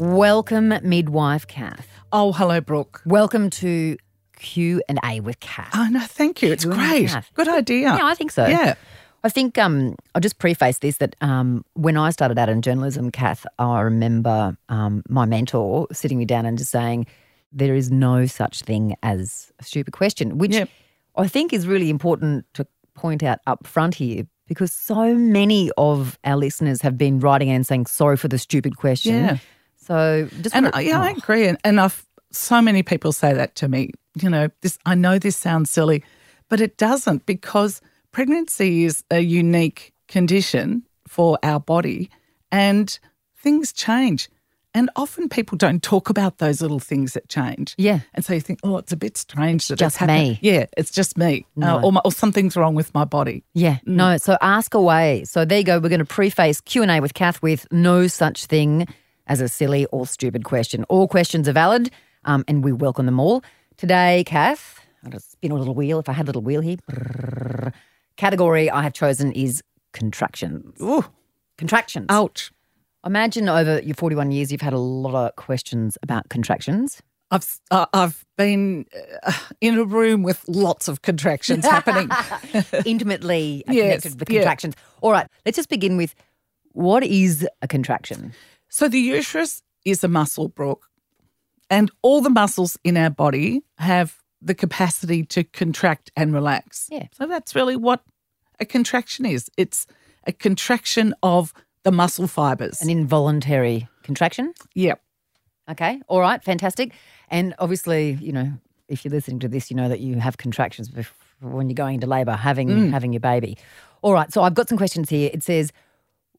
Welcome, midwife Cath. Oh, hello, Brooke. Welcome to Q and A with Cath. Oh, no, thank you. It's You great. Good idea. Yeah, I think so. Yeah. I think um, I'll just preface this that um, when I started out in journalism, Cath, I remember um, my mentor sitting me down and just saying, there is no such thing as a stupid question, which Yep. I think is really important to point out up front here because so many of our listeners have been writing in and saying, sorry for the stupid question. Yeah. So just And uh, yeah, I oh, agree. And, and I've, so many people say that to me. You know, this. I know this sounds silly, but it doesn't because pregnancy is a unique condition for our body and things change. And often people don't talk about those little things that change. Yeah. And so you think, oh, it's a bit strange that just it's me. Yeah, it's just me. Uh, or, my, or something's wrong with my body. Yeah, no. So ask away. So there you go. We're going to preface Q and A with Cath with no such thing as a silly or stupid question. All questions are valid, um, and we welcome them all. Today, Cath, I'll just spin a little wheel. If I had a little wheel here, Brrr. category I have chosen is contractions. Ooh, Contractions. ouch. Imagine over your forty-one years, you've had a lot of questions about contractions. I've uh, I've been uh, in a room with lots of contractions happening. Intimately Yes, connected with yeah. contractions. All right, let's just begin with what is a contraction? So the uterus is a muscle, Brooke, and all the muscles in our body have the capacity to contract and relax. Yeah. So that's really what a contraction is. It's a contraction of the muscle fibers. An involuntary contraction. yeah. Okay. All right. Fantastic. And obviously, you know, if you're listening to this, you know that you have contractions when you're going into labour, having mm. having your baby. All right. So I've got some questions here. It says,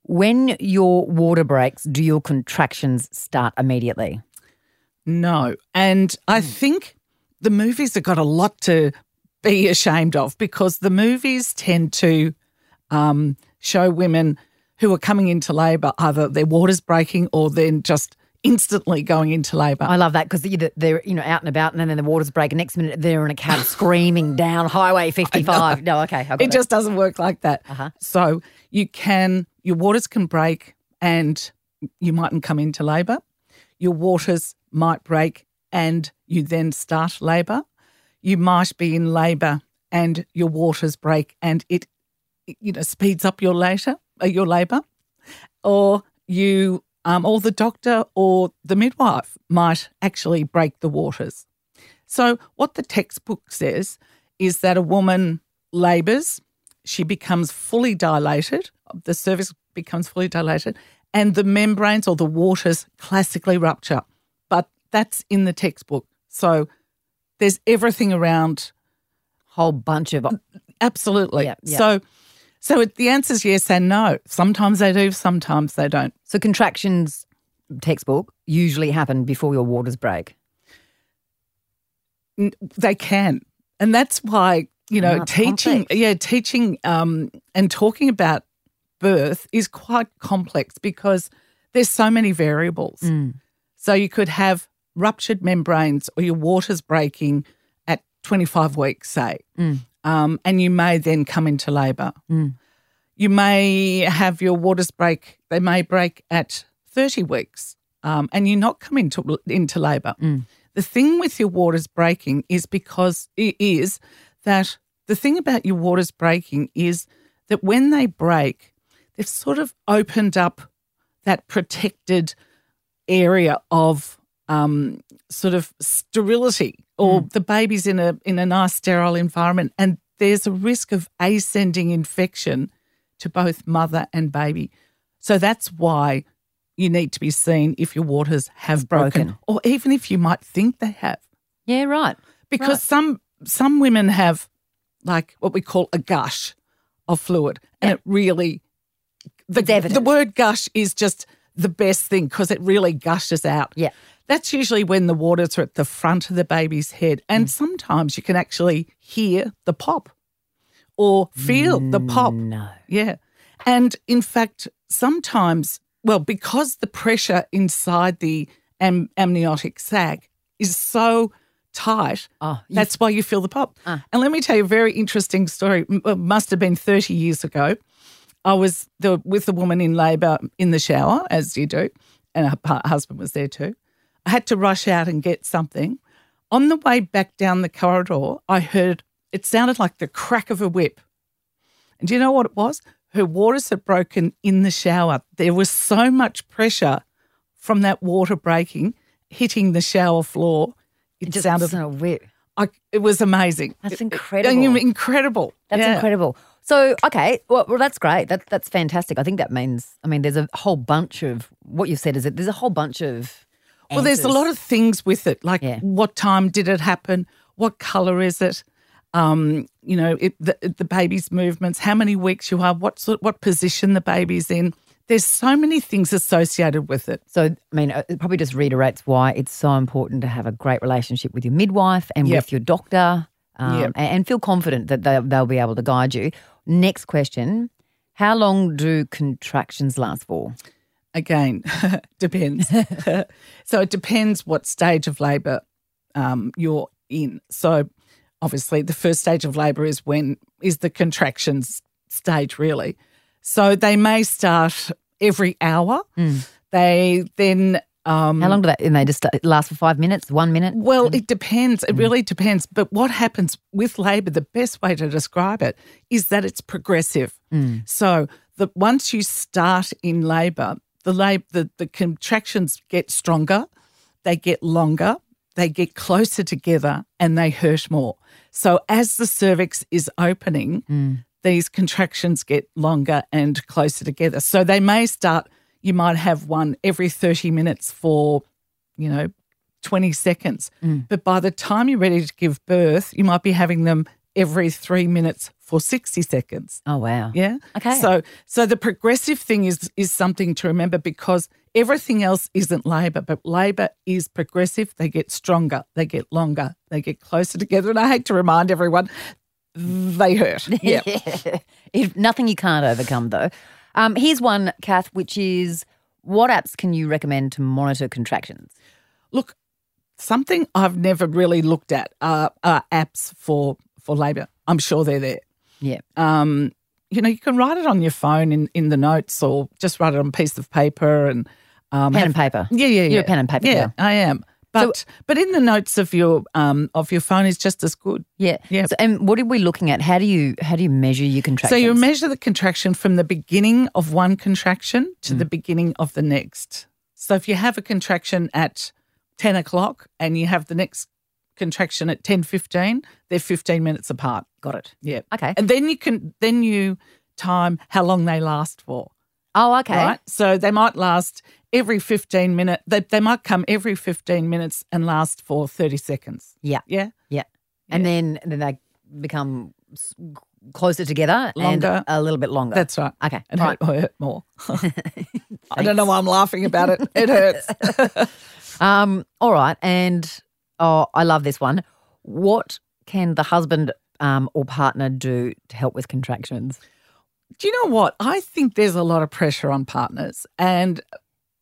when your water breaks, do your contractions start immediately? No. And I think the movies have got a lot to be ashamed of because the movies tend to um, show women who are coming into labour either their water's breaking or then just instantly going into labour. I love that because they're, you know out and about, and then the water's breaking. Next minute, they're in a cab screaming down Highway 55. No, okay, it it. just doesn't work like that. Uh-huh. So you can, your waters can break and you mightn't come into labour. Your waters might break and you then start labour. You might be in labour and your waters break and it, you know, speeds up your later, uh, your labour. Or you, um, or the doctor or the midwife might actually break the waters. So, what the textbook says is that a woman labours, she becomes fully dilated, the cervix becomes fully dilated, and the membranes or the waters classically rupture. But that's in the textbook. So, there's everything around whole bunch of absolutely. Yeah, yeah. So, so it, the answer is yes and no. Sometimes they do, sometimes they don't. so contractions textbook usually happen before your waters break. N- They can, and that's why you know Ah, teaching, complex. yeah, teaching um, and talking about birth is quite complex because there's so many variables. Mm. So you could have ruptured membranes or your waters breaking at 25 weeks, say, Mm. Um, and you may then come into labour. Mm. You may have your waters break; they may break at 30 weeks, um, and you not come into into labour. Mm. The thing with your waters breaking is because it is that the thing about your waters breaking is that when they break, they've sort of opened up that protected area of um, sort of sterility, or the baby's in a in a nice sterile environment, and there's a risk of ascending infection to both mother and baby. So that's why you need to be seen if your waters have broken, broken. or even if you might think they have, Yeah, right. because Right. some some women have like what we call a gush of fluid, and it really the the word gush is just the best thing because it really gushes out. Yeah. That's usually when the waters are at the front of the baby's head. And Mm. sometimes you can actually hear the pop or feel the pop. No. Yeah. And in fact, sometimes, well, because the pressure inside the am- amniotic sac is so tight, Oh, that's why you feel the pop. And let me tell you a very interesting story. It must have been 30 years ago. I was the, with a woman in labour in the shower, as you do, and her husband was there too. I had to rush out and get something. On the way back down the corridor, I heard it sounded like the crack of a whip. And do you know what it was? Her waters had broken in the shower. There was so much pressure from that water breaking, hitting the shower floor. It, Just sounded. so weird. I, it was amazing. That's It- it- incredible. incredible. That's Yeah. incredible. So, okay, well, well, that's great. That, that's fantastic. I think that means, I mean, there's a whole bunch of what you've said is that there's a whole bunch of. Well, there's a lot of things with it, like Yeah. what time did it happen? What color is it? Um, you know, it, the, the baby's movements, how many weeks you are, what sort, what position the baby's in. There's so many things associated with it. So, I mean, it probably just reiterates why it's so important to have a great relationship with your midwife and Yep. with your doctor um, Yep. and, feel confident that they'll, they'll be able to guide you. Next question How long do contractions last for? Again, depends. so it depends what stage of labour um, you're in. So obviously, the first stage of labour is when is the contractions stage really. So they may start every hour. They then um, How long do they, and they just last for five minutes, one minute? Well, it depends. It really depends. But what happens with labour, the best way to describe it is that it's progressive. So the once you start in labour, the lab the, the contractions get stronger, they get longer, they get closer together and they hurt more. So as the cervix is opening, mm. these contractions get longer and closer together. So they may start you might have one every 30 minutes for you know, 20 seconds. Mm. But by the time you're ready to give birth, you might be having them every three minutes for 60 seconds. Oh, wow. Yeah. Okay. So so the progressive thing is is something to remember because everything else isn't labor, but labor is progressive. They get stronger, they get longer, they get closer together. And I hate to remind everyone, they hurt. Yeah. if nothing you can't overcome, though. Um, here's one, Cath, which is what apps can you recommend to monitor contractions? Look, something I've never really looked at are, are apps for for labor. I'm sure they're there. Yeah. um, you know, you can write it on your phone in, in the notes or just write it on a piece of paper and um, Pen and paper. Yeah, yeah, yeah. You're a pen and paper Yeah, girl. I am. But but in the notes of your um of your phone is just as good. Yeah. Yeah. So, and what are we looking at? How do you how do you measure your contraction? So you measure the contraction from the beginning of one contraction to Mm. the beginning of the next. So if you have a contraction at ten o'clock and you have the next contraction at ten fifteen, they're fifteen minutes apart. Got it. Yeah. Okay. And then you can then you time how long they last for. Oh, okay. Right. So they might last every 15 minutes. They, they might come every 15 minutes and last for 30 seconds. Yeah. Yeah. Yeah. And then then they become closer together Longer. and a little bit longer. That's right. Okay. It Right. hurt, hurt more. I don't know why I'm laughing about it. It hurts. Um, all right. And oh, I love this one. What can the husband um, or partner do to help with contractions? Do you know what? I think there's a lot of pressure on partners. And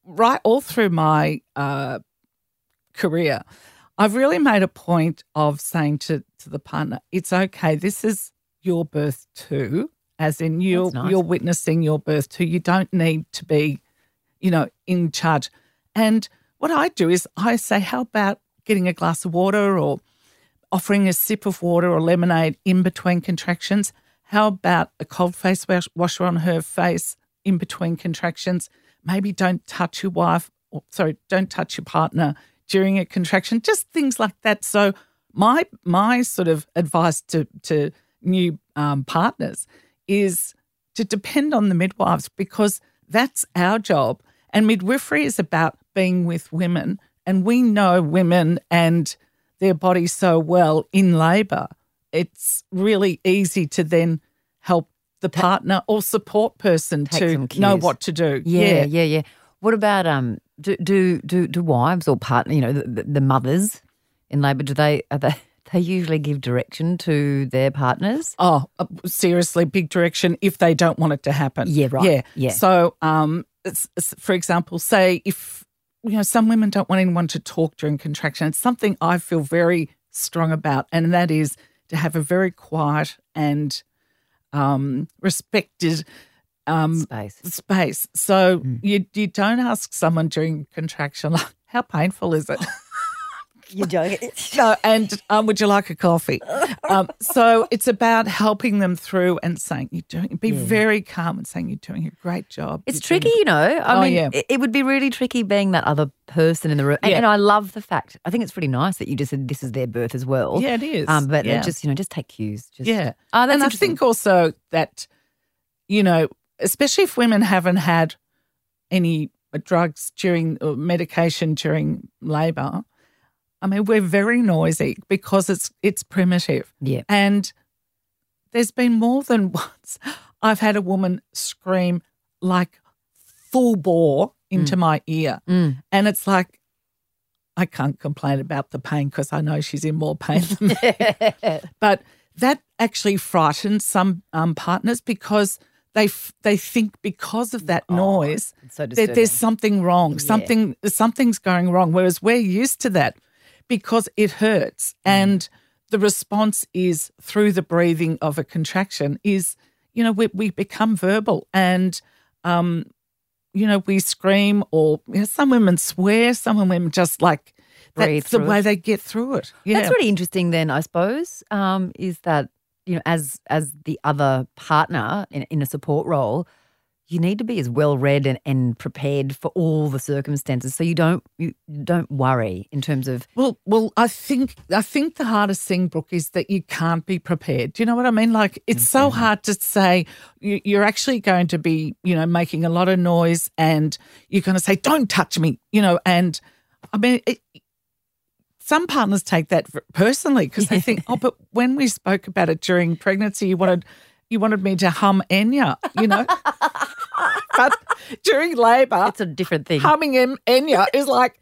right all through my uh, career, I've really made a point of saying to, to the partner, it's okay. This is your birth too, as in you're, nice. you're witnessing your birth too. You don't need to be, you know, in charge. And what I do is I say, how about getting a glass of water or offering a sip of water or lemonade in between contractions? How about a cold face wash, washer on her face in between contractions? Maybe don't touch your wife, or sorry, don't touch your partner during a contraction. Just things like that. So my my sort of advice to to new um, partners is to depend on the midwives because that's our job. And midwifery is about being with women, and we know women and their bodies so well in labour. It's really easy to then help the partner or support person to know what to do. Yeah, yeah, yeah. yeah. What about um? Do do do, do wives or partner? You know, the, the, the mothers in labour. Do they are they? They usually give direction to their partners. Oh, uh, seriously, big direction if they don't want it to happen. Yeah, right. Yeah, Yeah. So, um, it's, it's- for example, say if you know some women don't want anyone to talk during contraction, it's something I feel very strong about, and that is to have a very quiet and um, respected um, Space. space. So Mm. you you don't ask someone during contraction like, how painful is it? You're joking. no, and um, would you like a coffee? Um, so it's about helping them through and saying you're doing. Be very calm and saying you're doing a great job. It's You're doing- tricky, you know. I Oh, mean, yeah. it, would be really tricky being that other person in the room. And, Yeah. and I love the fact. I think it's really nice that you just said this is their birth as well. Yeah, it is. Um, but yeah. just you know, just take cues. Just yeah. Oh, and I think also that you know, especially if women haven't had any drugs during or medication during labour. I mean, we're very noisy because it's it's primitive. Yeah. And there's been more than once I've had a woman scream like full bore into my ear. Mm. And it's like, I can't complain about the pain because I know she's in more pain than me. but that actually frightens some um, partners because they f- they think because of that noise it's so that there's something wrong, something something's going wrong. Whereas we're used to that because it hurts, and the response is through the breathing of a contraction. Is you know we we become verbal and um you know we scream or you know, some women swear, some women just like Breathe that's the way it. they get through it. Yeah, That's really interesting. Then I suppose um, is that you know as as the other partner in, in a support role, you need to be as well read and, and prepared for all the circumstances, so you don't you don't worry in terms of Well, well, I think I think the hardest thing, Brooke, is that you can't be prepared. Do you know what I mean? Like it's so mm-hmm. hard to say you, you're actually going to be, you know, making a lot of noise, and you're going to say, "Don't touch me," you know. And I mean, it, some partners take that personally because they think, "Oh, but when we spoke about it during pregnancy, you wanted you wanted me to hum Enya," you know. but during labour, it's a different thing. humming in Enya is like,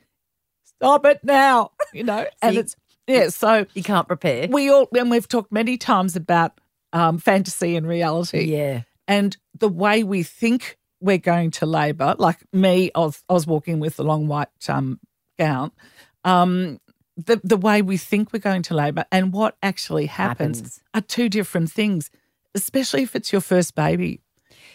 stop it now, you know. and it's yeah. So you can't prepare. we all and we've talked many times about um, fantasy and reality, yeah. and the way we think we're going to labour. Like me, I was, I was walking with the long white um, gown. Um, the the way we think we're going to labour and what actually happens, Happens. are two different things. Especially if it's your first baby.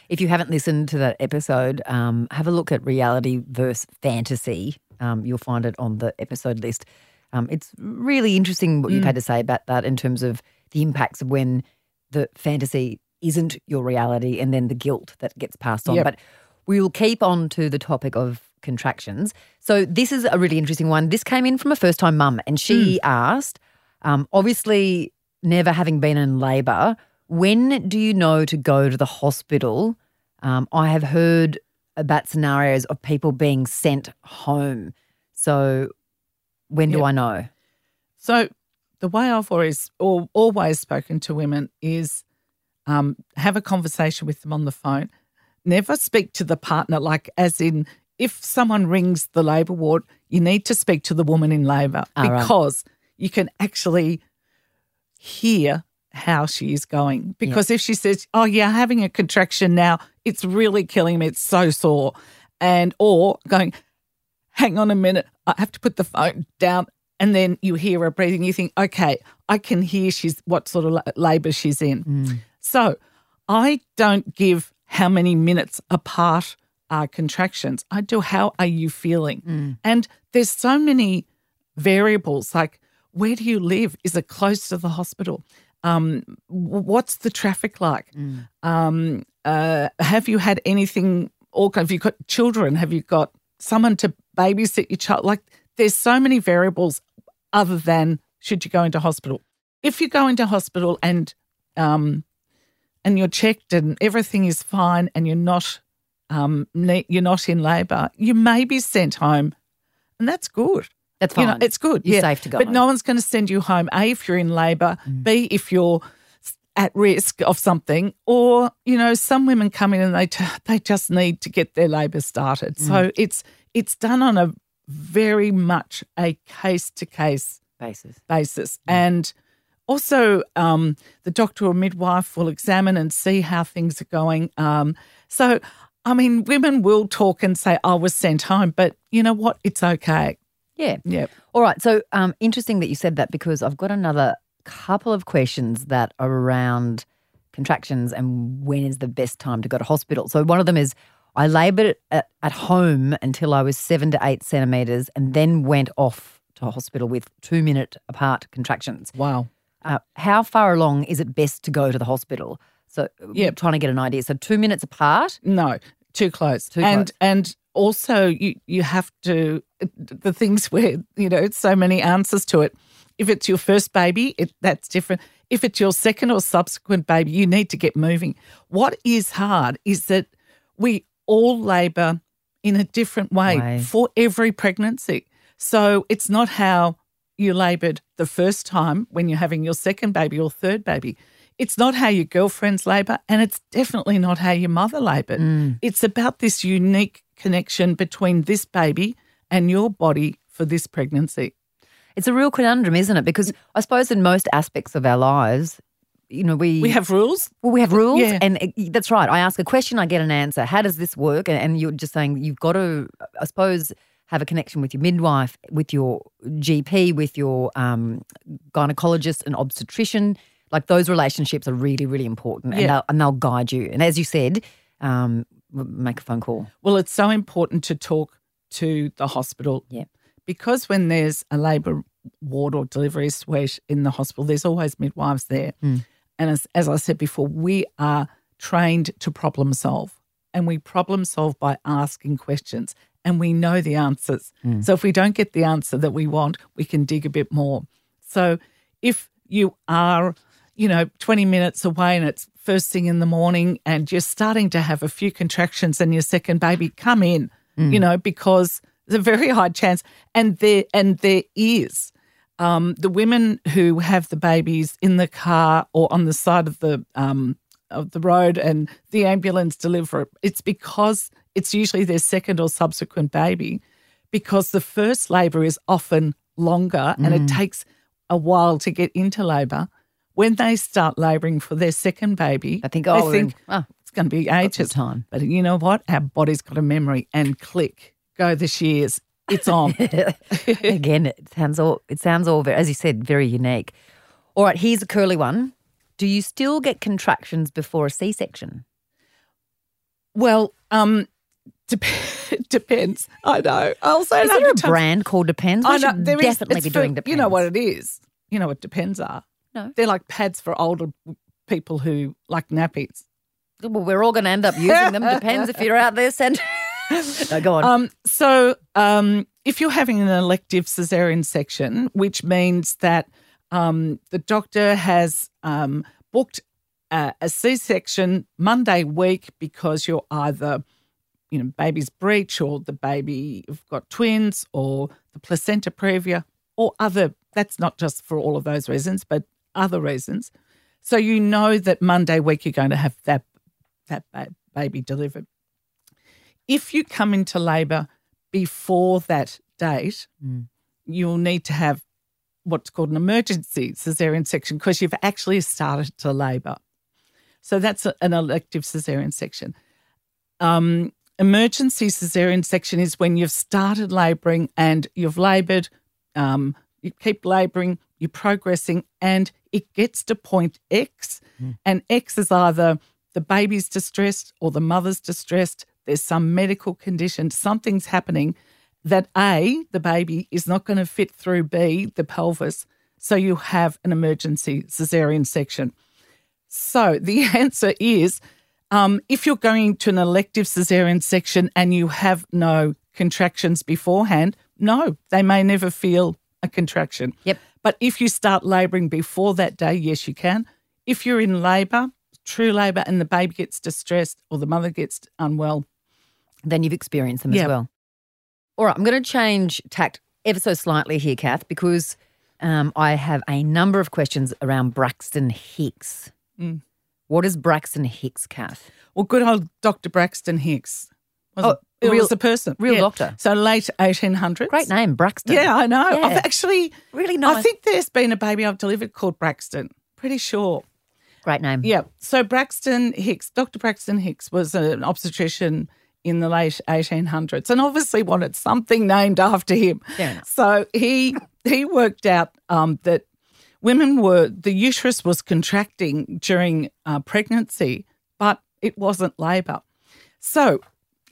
If you haven't listened to that episode, um, have a look at reality versus fantasy. Um, you'll find it on the episode list. Um, it's really interesting what you've had to say about that in terms of the impacts of when the fantasy isn't your reality and then the guilt that gets passed on. Yep. But we will keep on to the topic of contractions. So this is a really interesting one. This came in from a first time mum and she asked, um, obviously never having been in labour, when do you know to go to the hospital? Um, I have heard about scenarios of people being sent home. So when do Yep. I know? So the way I've always al- always spoken to women is um, have a conversation with them on the phone. Never speak to the partner like as in if someone rings the labour ward, you need to speak to the woman in labour Ah, right. because you can actually hear how she is going. Because if she says, "Oh yeah, having a contraction now, it's really killing me. It's so sore," and or going, hang on a minute, I have to put the phone down. And then you hear her breathing, you think, okay, I can hear she's what sort of labour she's in. Mm. So I don't give how many minutes apart are contractions. I do how are you feeling? Mm. And there's so many variables like where do you live? Is it close to the hospital? Um, what's the traffic like? Um, uh, have you had anything? Or have you got children? Have you got someone to babysit your child? Like, there's so many variables other than should you go into hospital. If you go into hospital and um, and you're checked and everything is fine and you're not um, you're not in labour, you may be sent home, and that's good. That's You fine. know, it's good. You're yeah. safe to go But home. no one's going to send you home. A, if you're in labour. B, if you're at risk of something, or you know, some women come in and they t- they just need to get their labour started. So it's it's done on a very much a case to case Basis. basis. And also, um, the doctor or midwife will examine and see how things are going. Um, so, I mean, women will talk and say, I was sent home, but you know what? It's okay. Yeah. Yeah. All right. So um, interesting that you said that because I've got another couple of questions that are around contractions and when is the best time to go to hospital. So one of them is I laboured at, at home until I was seven to eight centimetres and then went off to hospital with two minute apart contractions. Wow. Uh, how far along is it best to go to the hospital? So yeah, trying to get an idea. So two minutes apart. No, too close. Too and close. and also you you have to the things where you know so many answers to it. If it's your first baby, it, that's different. If it's your second or subsequent baby, you need to get moving. What is hard is that we all labour in a different way, Way. for every pregnancy. So it's not how you laboured the first time when you're having your second baby or third baby. It's not how your girlfriends labour, and it's definitely not how your mother laboured. Mm. It's about this unique connection between this baby and your body for this pregnancy. It's a real conundrum, isn't it? Because I suppose in most aspects of our lives, you know, we We have rules. Well, we have rules, Yeah. and it, that's right. I ask a question, I get an answer. How does this work? And, and you're just saying you've got to, I suppose, have a connection with your midwife, with your GP, with your um, gynecologist and obstetrician. Like those relationships are really, really important, and, Yeah. they'll, and they'll guide you. And as you said, um, make a phone call. Well, it's so important to talk to the hospital. Yeah. Because when there's a labour ward or delivery suite in the hospital, there's always midwives there. Hmm. And as, as I said before, we are trained to problem solve. And we problem solve by asking questions and we know the answers. Hmm. So if we don't get the answer that we want, we can dig a bit more. So if you are, you know, 20 minutes away and it's first thing in the morning and you're starting to have a few contractions and your second baby, come in, you know, because there's a very high chance. And there and there is. Um, the women who have the babies in the car or on the side of the um, of the road and the ambulance deliver it, it's because it's usually their second or subsequent baby because the first labour is often longer and it takes a while to get into labour. When they start labouring for their second baby, I think, oh, we're think oh, it's going to be ages. time. But you know what? Our body's got a memory and click, go the shears. It's on. Again, it sounds all it sounds all very, as you said, very unique. All right, here's a curly one. Do you still get contractions before a C-section? well, um, dep- depends. I know. I'll say Is there a brand called Depends? We I know, should there is- definitely it's be for- doing Depends. You know what it is? You know what depends are? No. They're like pads for older people who like nappies. Well, we're all going to end up using them. Depends if you're out there, send. no, go on. Um, so um, if you're having an elective cesarean section, which means that um, the doctor has um, booked a C-section Monday week because you're either, you know, baby's breech or the baby you've got twins or the placenta previa or other. That's not just for all of those reasons, but other reasons. So you know that Monday week you're going to have that that ba- baby delivered if you come into labour before that date, you'll need to have what's called an emergency cesarean section because you've actually started to labour. So that's an elective cesarean section. Um, emergency cesarean section is when you've started labouring and you've laboured, um, you keep labouring, you're progressing, and it gets to point X. And X is either the baby's distressed or the mother's distressed. There's some medical condition, something's happening that A, the baby is not going to fit through B, the pelvis. So you have an emergency cesarean section. So the answer is um, if you're going to an elective cesarean section and you have no contractions beforehand, no, they may never feel a contraction. Yep. But if you start labouring before that day, yes, you can. If you're in labour, true labour, and the baby gets distressed or the mother gets unwell, then you've experienced them Yeah. as well. All right, I'm going to change tact ever so slightly here, Cath, because um, I have a number of questions around Braxton Hicks. Mm. What is Braxton Hicks, Cath? Well, good old Dr. Braxton Hicks. Was Oh, it? It real- was a person. real doctor. So late 1800s. Great name, Braxton. Yeah, I know. Yeah. I've actually, Really nice. I think there's been a baby I've delivered called Braxton. Pretty sure. Great name. Yeah. So Braxton Hicks, Dr. Braxton Hicks was an obstetrician in the late 1800s and obviously wanted something named after him. So he he worked out um, that women were the uterus was contracting during uh, pregnancy, but it wasn't labour. So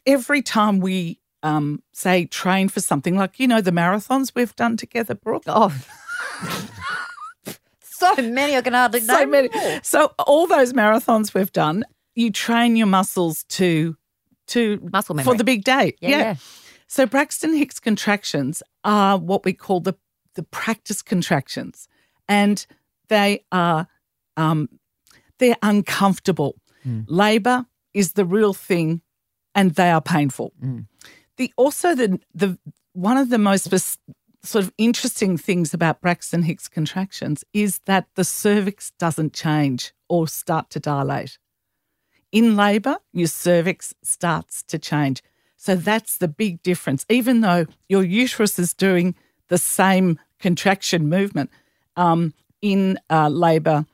every time we um, say train for something like you know the marathons we've done together, Brooke. Oh. so many I can hardly so name many. So all those marathons we've done, you train your muscles to to Muscle for the big day. Yeah, yeah. So Braxton Hicks contractions are what we call the the practice contractions, and they are um, they're uncomfortable. Hmm. Labour is the real thing, and they are painful. Hmm. The also the the one of the most spec- sort of interesting things about Braxton Hicks contractions is that the cervix doesn't change or start to dilate. In labour, your cervix starts to change. So that's the big difference. Even though your uterus is doing the same contraction movement, um, in uh, labour,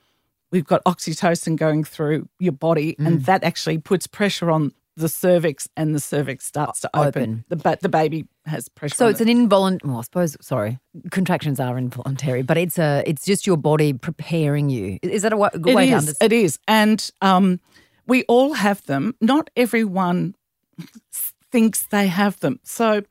we've got oxytocin going through your body, Mm. and that actually puts pressure on the cervix, and the cervix starts to open. Open. The ba- the baby has pressure. So it's it. an involuntary. Well, I suppose. Sorry, contractions are involuntary, but it's a. It's just your body preparing you. Is that a wa- good It way to understand? It is. And um, we all have them. Not everyone thinks they have them. So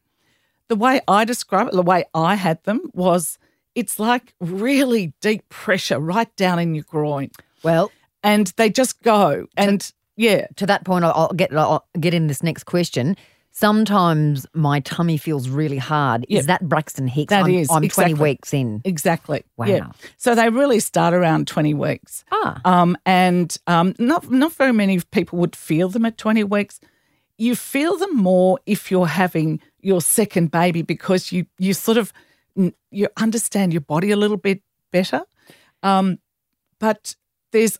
the way I describe it, the way I had them was it's like really deep pressure right down in your groin. Well, And they just go. And yeah, to that point, I'll I'll get I'll get in this next question. Sometimes my tummy feels really hard. Yeah. Is that Braxton Hicks? That I'm, is, I'm exactly. 20 weeks in. exactly. Wow. So they really start around 20 weeks. Ah, Um, and um, not not very many people would feel them at 20 weeks. You feel them more if you're having your second baby because you you sort of you understand your body a little bit better. Um, but there's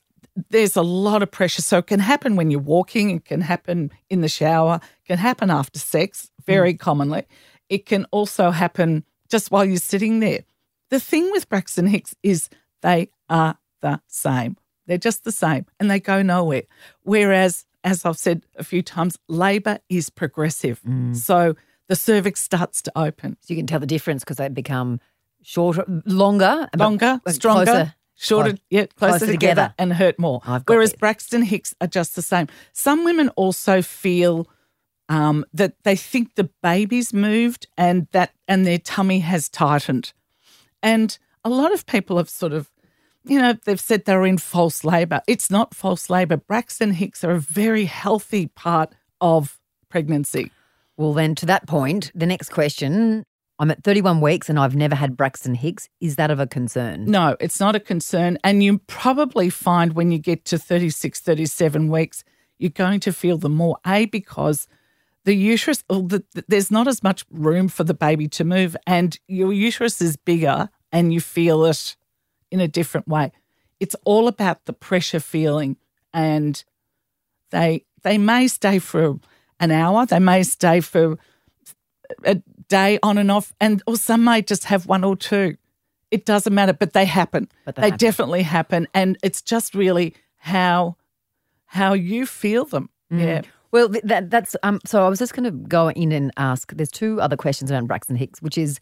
there's a lot of pressure, so it can happen when you're walking. It can happen in the shower. It can happen after sex, very mm. commonly. It can also happen just while you're sitting there. The thing with Braxton Hicks is they are the same. They're just the same and they go nowhere. Whereas, as I've said a few times, labour is progressive. Mm. So the cervix starts to open. so you can tell the difference because they become shorter, longer, Longer, stronger, closer. Shorter, Close- yeah, closer, closer together, together. and hurt more. Whereas. Braxton Hicks are just the same. Some women also feel um, that they think the baby's moved and that and their tummy has tightened. And a lot of people have sort of, you know, they've said they're in false labour. It's not false labour. Braxton Hicks are a very healthy part of pregnancy. Well, then to that point, the next question I'm at 31 weeks and I've never had Braxton Hicks. Is that of a concern? No, it's not a concern. And you probably find when you get to 36, 37 weeks, you're going to feel them more. A, because the uterus, well, the, the- there's not as much room for the baby to move, and your uterus is bigger and you feel it in a different way. It's all about the pressure feeling, and they they may stay for an hour, they may stay for a day on and off, and or some may just have one or two. It doesn't matter, but they happen. But they they happen. definitely happen, and it's just really how how you feel them. Yeah, Well, that, that's um. So I was just going to go in and ask. There's two other questions around Braxton Hicks, which is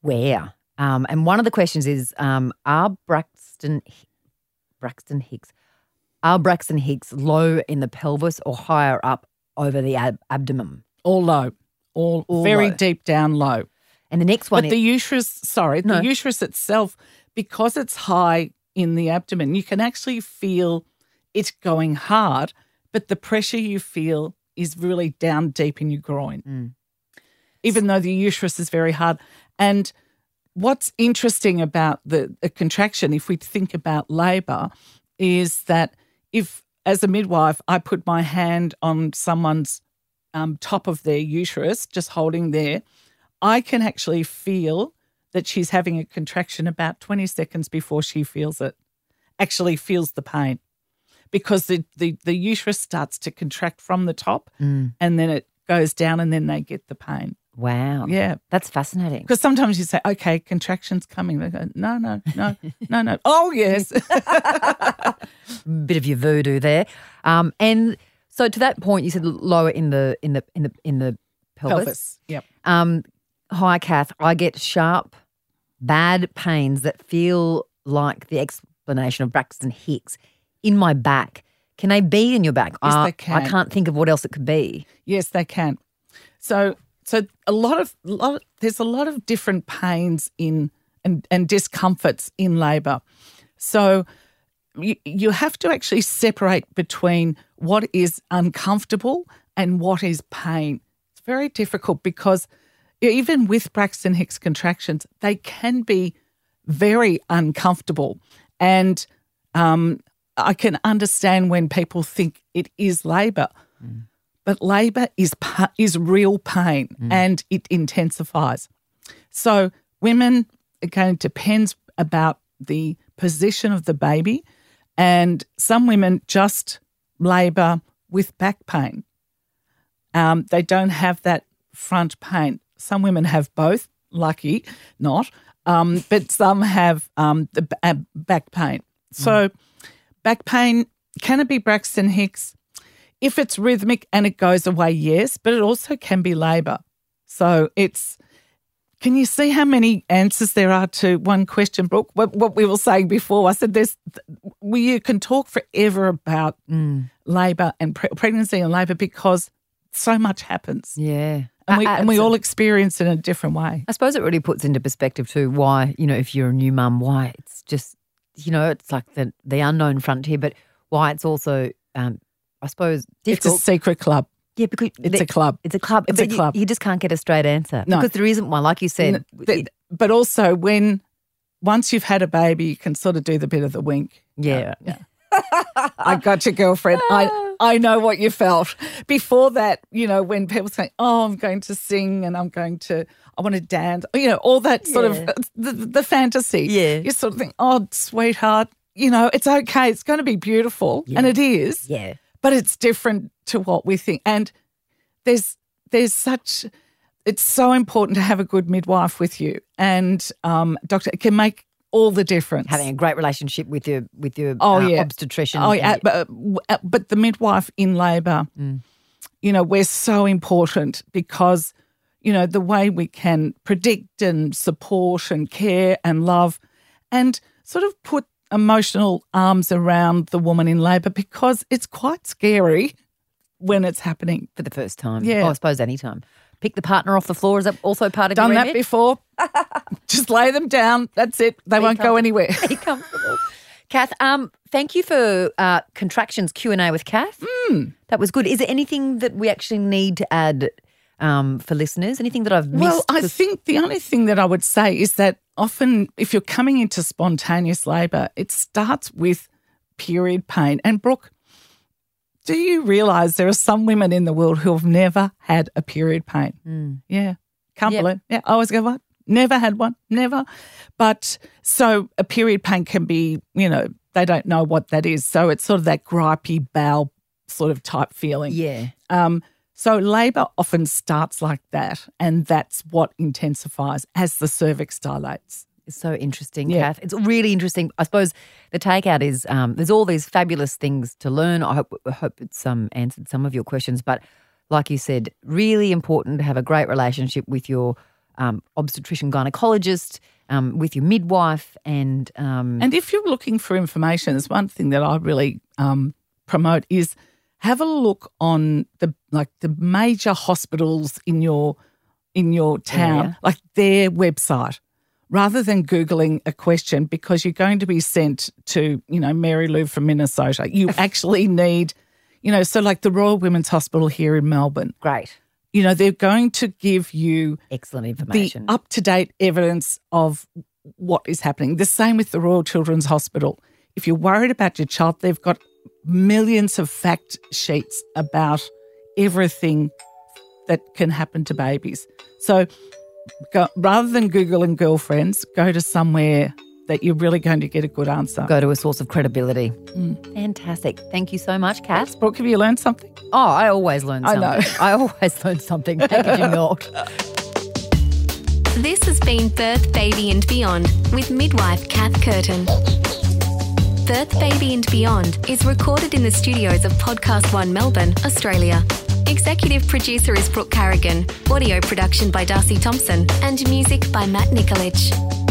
where. Um, and one of the questions is, um, are Braxton Braxton Hicks are Braxton Hicks low in the pelvis or higher up over the ab- abdomen? all low, all, All very low. deep down low. And the next one But is the uterus, sorry, No. the uterus itself, because it's high in the abdomen, you can actually feel it going hard, but the pressure you feel is really down deep in your groin, Mm. even though the uterus is very hard. And what's interesting about the, the contraction, if we think about labor, is that if, as a midwife, I put my hand on someone's um, top of their uterus, just holding there, I can actually feel that she's having a contraction about 20 seconds before she feels it, actually feels the pain. because the, the, the uterus starts to contract from the top Mm. and then it goes down and then they get the pain. Wow. Yeah. That's fascinating. Because sometimes you say, okay, contractions coming. They go, no, no, no, no, no. Oh, yes. Bit of your voodoo there. Um, and so to that point, you said lower in the in the in the in the pelvis. Pelvis. Yep. Um, hi, Cath. I get sharp, bad pains that feel like the explanation of Braxton Hicks in my back. Can they be in your back? Yes, Uh, they can. I can't think of what else it could be. Yes, they can. So, so a lot of, lot of there's a lot of different pains in and, and discomforts in labour. So, you, you have to actually separate between what is uncomfortable and what is pain. It's very difficult because even with Braxton Hicks contractions, they can be very uncomfortable. And um, I can understand when people think it is labour, but labour is is real pain and it intensifies. So women again depends about the position of the baby, and some women just labour with back pain. Um, they don't have that front pain. Some women have both. Lucky not, um, but some have um, the b- uh, back pain. So back pain can it be Braxton Hicks? If it's rhythmic and it goes away, yes, but it also can be labour. So it's can you see how many answers there are to one question, Brooke? What, what we were saying before, I said there's we you can talk forever about labour and pre- pregnancy and labour because so much happens, Yeah. and we and we all experience it in a different way. I suppose it really puts into perspective too why, you know, if you're a new mum, why it's just, you know, it's like the, the unknown frontier, but why it's also, um, I suppose, It's a secret club. Yeah, because It's a club. It's a club. It's but a you- club. You, just can't get a straight answer No. because there isn't one. Like you said, Th- but also when once you've had a baby, you can sort of do the bit of the wink. yeah. I got your girlfriend. I ah. I know what you felt. Before that, you know, when people say, "Oh, I'm going to sing and I'm going to, I want to dance," you know, all that sort Yeah. of the, the fantasy. Yeah. you sort of think, "Oh, sweetheart, you know, it's okay. It's going to be beautiful," and it is. Yeah. But it's different to what we think. And there's there's such it's so important to have a good midwife with you, and um, doctor it can make all the difference. Having a great relationship with your with your Oh, uh, yeah. obstetrician. Oh yeah, but uh, but the midwife in labour, you know, we're so important because you know the way we can predict and support and care and love, and sort of put emotional arms around the woman in labour because it's quite scary when it's happening. for the first time. Yeah. Oh, I suppose any time. Pick the partner off the floor. Is that also part of Done that remit? before. Just lay them down. That's it. They won't go anywhere. Be comfortable. Cath, um, thank you for uh, contractions Q and A with Cath. That was good. Is there anything that we actually need to add um, for listeners? Anything that I've missed? Well, I think the only thing that I would say is that often if you're coming into spontaneous labour, it starts with period pain. And Brooke, do you realise there are some women in the world who have never had a period pain? Yeah. Can't Yep. believe Yeah. I always go, what? Never had one. Never. But so a period pain can be, you know, they don't know what that is. So it's sort of that gripey bowel sort of type feeling. yeah. Um, so labour often starts like that, and that's what intensifies as the cervix dilates. It's so interesting, Yeah. Cath. It's really interesting. I suppose the takeout is um, there's all these fabulous things to learn. I hope I hope it's um, answered some of your questions, but like you said, really important to have a great relationship with your um, obstetrician gynecologist, um, with your midwife, and um, And if you're looking for information, there's one thing that I really um, promote is have a look on the like the major hospitals in your in your town, Area. like their website, rather than googling a question because you're going to be sent to you know Mary Lou from Minnesota. You actually need, you know, so like the Royal Women's Hospital here in Melbourne. great, You know, they're going to give you excellent information, the information. up to date evidence of what is happening. The same with the Royal Children's Hospital. If you're worried about your child, they've got millions of fact sheets about everything that can happen to babies. So go, rather than Googling girlfriends, go to somewhere that you're really going to get a good answer. Go to a source of credibility. Mm. Fantastic. Thank you so much, Cath. Brooke, have you learned something? Oh, I always learn I something. know. I always learn something. Packaging milk. This has been Birth, Baby and Beyond with midwife Cath Curtin. Birth, Baby and Beyond is recorded in the studios of Podcast One Melbourne, Australia. Executive producer is Brooke Carrigan, audio production by Darcy Thompson, and music by Matt Nikolic.